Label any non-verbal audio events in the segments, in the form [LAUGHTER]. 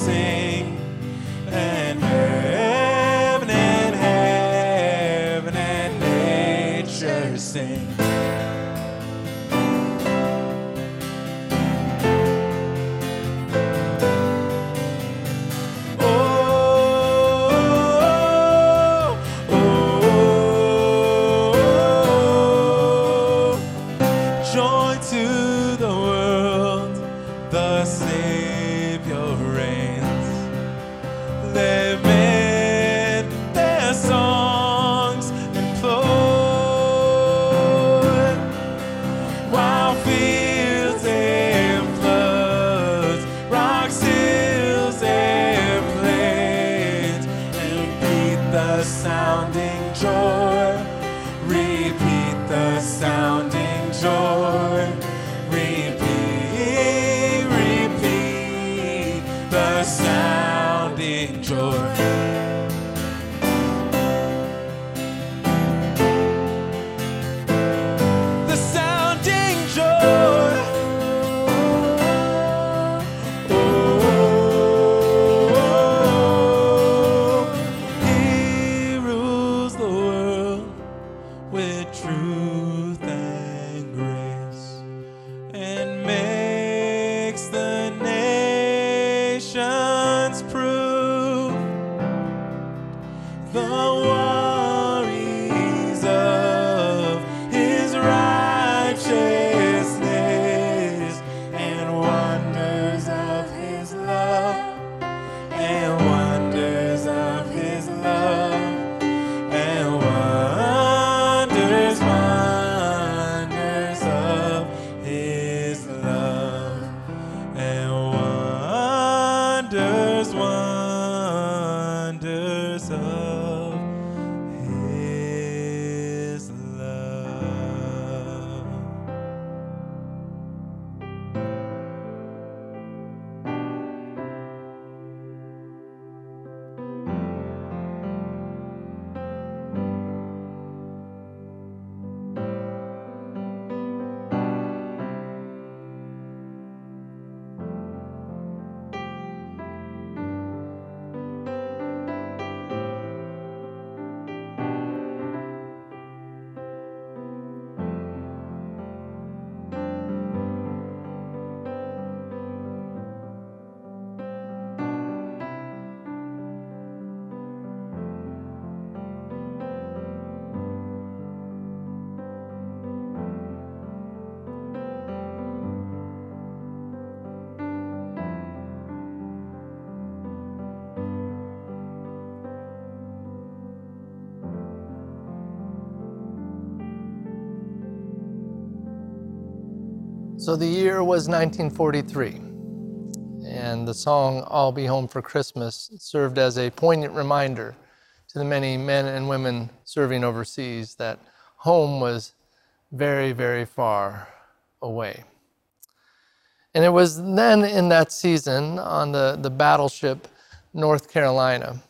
sem sounding So the year was 1943, and the song I'll Be Home for Christmas served as a poignant reminder to the many men and women serving overseas that home was very, very far away. And it was then in that season on the, the battleship North Carolina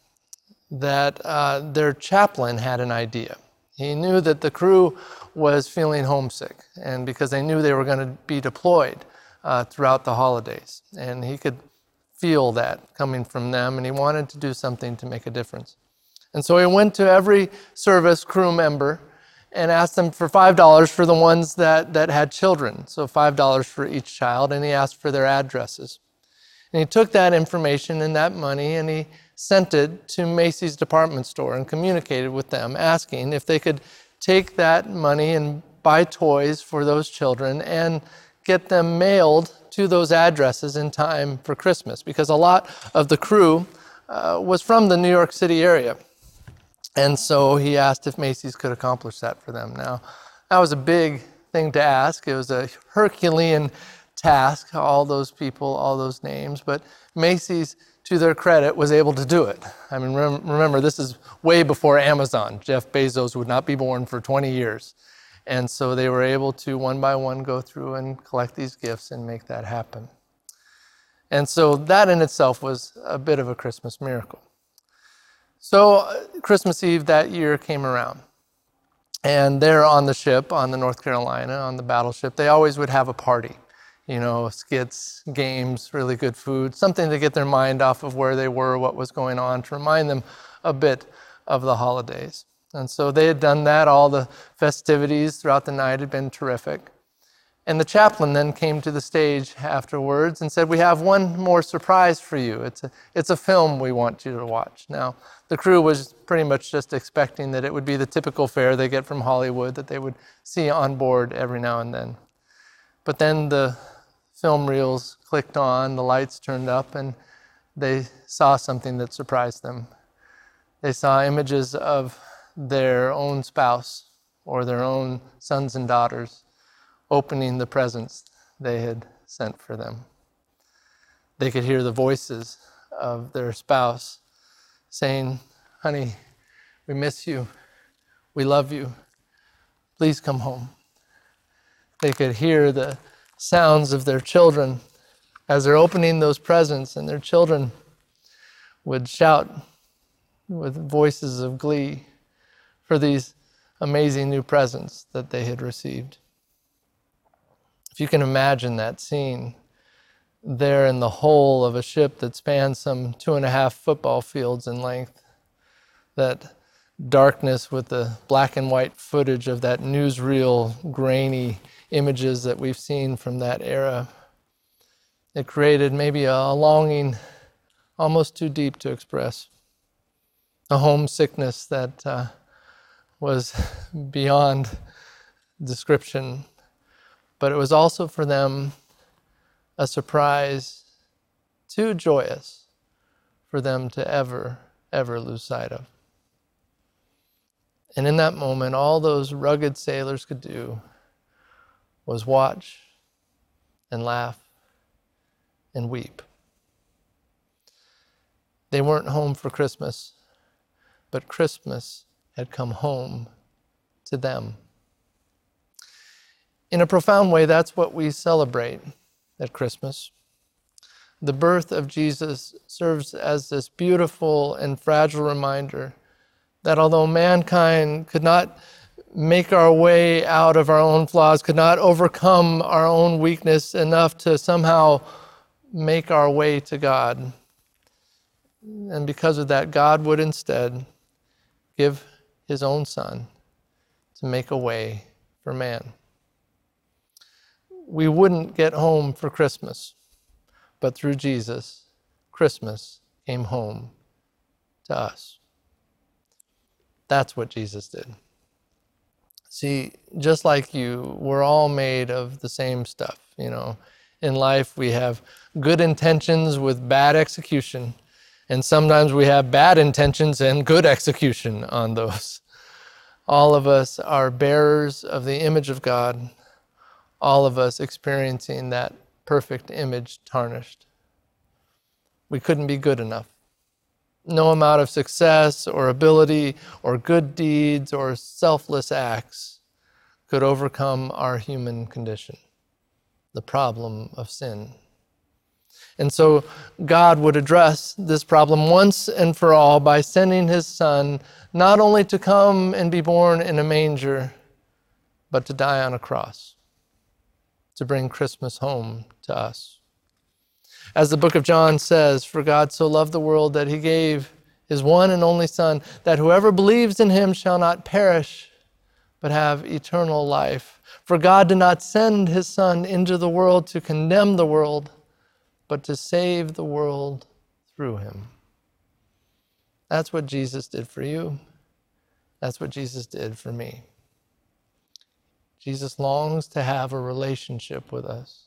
that uh, their chaplain had an idea. He knew that the crew was feeling homesick, and because they knew they were going to be deployed uh, throughout the holidays, and he could feel that coming from them, and he wanted to do something to make a difference. And so he went to every service crew member and asked them for $5 for the ones that, that had children, so $5 for each child, and he asked for their addresses. And he took that information and that money and he sent it to Macy's department store and communicated with them, asking if they could take that money and buy toys for those children and get them mailed to those addresses in time for Christmas, because a lot of the crew uh, was from the New York City area. And so he asked if Macy's could accomplish that for them. Now, that was a big thing to ask. It was a Herculean task, all those people, all those names, but Macy's, to their credit, was able to do it. I mean, rem- remember, this is way before Amazon. Jeff Bezos would not be born for 20 years. And so they were able to, one by one, go through and collect these gifts and make that happen. And so that in itself was a bit of a Christmas miracle. So uh, Christmas Eve that year came around. And there on the ship, on the North Carolina, on the battleship, they always would have a party. You know, skits, games, really good food, something to get their mind off of where they were, what was going on, to remind them a bit of the holidays. And so they had done that. All the festivities throughout the night had been terrific. And the chaplain then came to the stage afterwards and said, We have one more surprise for you. It's a, it's a film we want you to watch. Now, the crew was pretty much just expecting that it would be the typical fare they get from Hollywood that they would see on board every now and then. But then the film reels clicked on, the lights turned up, and they saw something that surprised them. They saw images of their own spouse or their own sons and daughters opening the presents they had sent for them. They could hear the voices of their spouse saying, Honey, we miss you. We love you. Please come home. They could hear the sounds of their children as they're opening those presents, and their children would shout with voices of glee for these amazing new presents that they had received. If you can imagine that scene there in the hull of a ship that spans some two and a half football fields in length, that darkness with the black and white footage of that newsreel grainy images that we've seen from that era. It created maybe a longing almost too deep to express, a homesickness that uh, was beyond description, but it was also for them a surprise too joyous for them to ever, ever lose sight of. And in that moment, all those rugged sailors could do was watch and laugh and weep. They weren't home for Christmas, but Christmas had come home to them. In a profound way, that's what we celebrate at Christmas. The birth of Jesus serves as this beautiful and fragile reminder that although mankind could not make our way out of our own flaws, could not overcome our own weakness enough to somehow make our way to God. And because of that, God would instead give his own Son to make a way for man. We wouldn't get home for Christmas, but through Jesus, Christmas came home to us. That's what Jesus did. See, just like you, we're all made of the same stuff. You know, in life we have good intentions with bad execution, and sometimes we have bad intentions and good execution on those. All of us are bearers of the image of God, all of us experiencing that perfect image tarnished. We couldn't be good enough. No amount of success or ability or good deeds or selfless acts could overcome our human condition, the problem of sin. And so God would address this problem once and for all by sending his son not only to come and be born in a manger, but to die on a cross, to bring Christmas home to us. As the book of John says, For God so loved the world that he gave his one and only Son, that whoever believes in him shall not perish, but have eternal life. For God did not send his Son into the world to condemn the world, but to save the world through him. That's what Jesus did for you. That's what Jesus did for me. Jesus longs to have a relationship with us,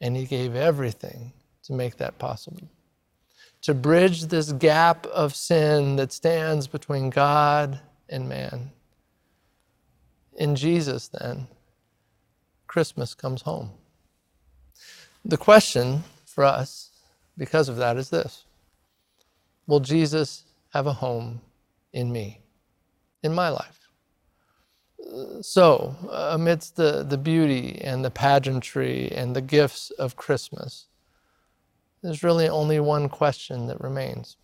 and he gave everything to make that possible. To bridge this gap of sin that stands between God and man. In Jesus, then, Christmas comes home. The question for us, because of that, is this Will Jesus have a home in me, in my life? So, amidst the, the beauty and the pageantry and the gifts of Christmas, there's really only one question that remains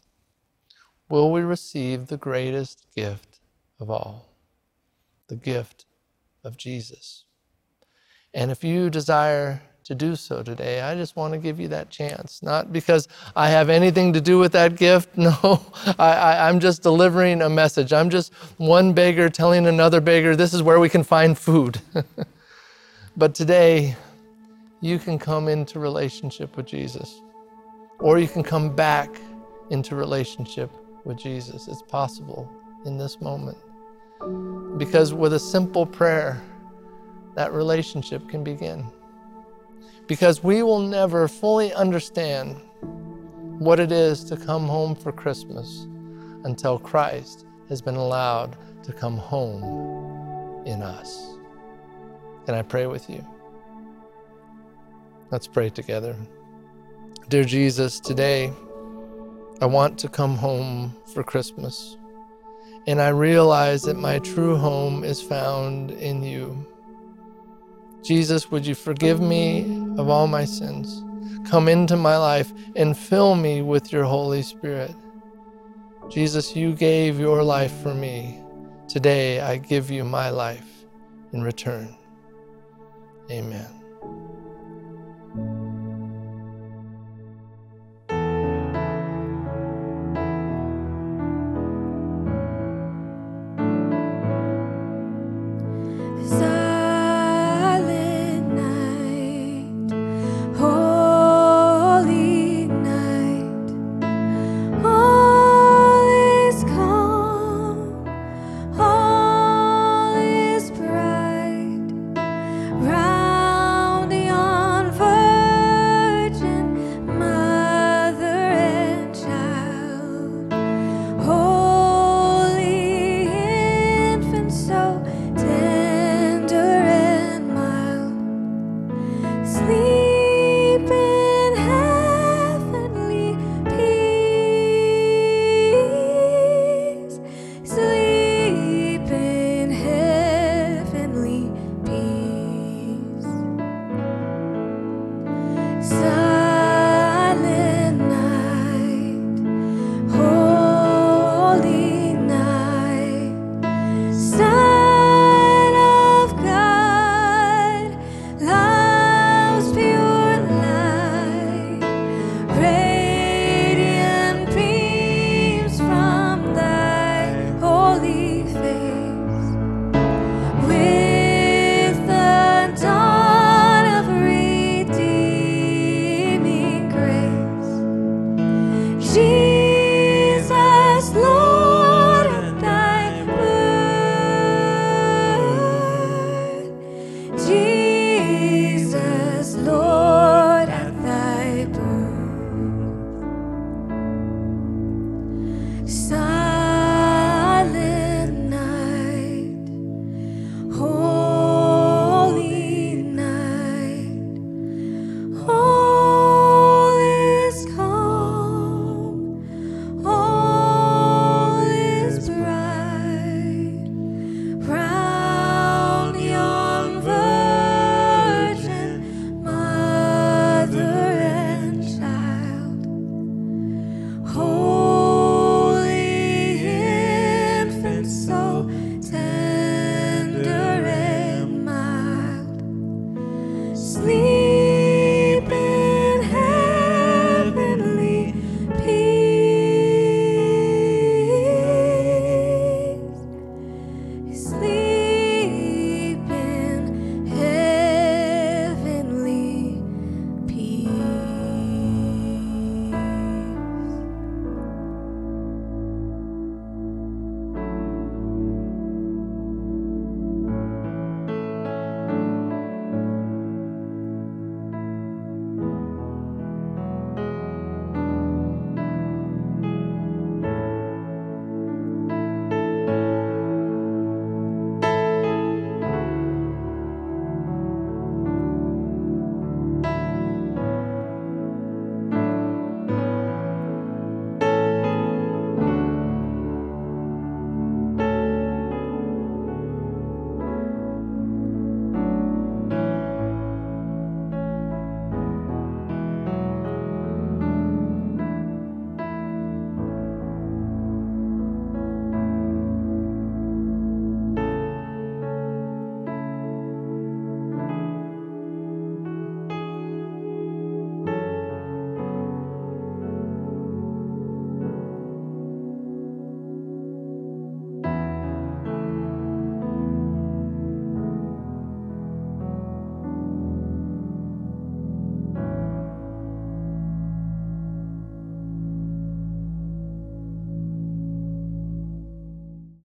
Will we receive the greatest gift of all? The gift of Jesus. And if you desire to do so today, I just want to give you that chance. Not because I have anything to do with that gift. [LAUGHS] No, I, I'm just delivering a message. I'm just one beggar telling another beggar, this is where we can find food. [LAUGHS] but today, you can come into relationship with Jesus, or you can come back into relationship with Jesus. It's possible in this moment. Because with a simple prayer, that relationship can begin because we will never fully understand what it is to come home for Christmas until Christ has been allowed to come home in us. Can I pray with you? Let's pray together. Dear Jesus, today I want to come home for Christmas, and I realize that my true home is found in you. Jesus, would you forgive me of all my sins? Come into my life and fill me with your Holy Spirit. Jesus, you gave your life for me. Today I give you my life in return. Amen.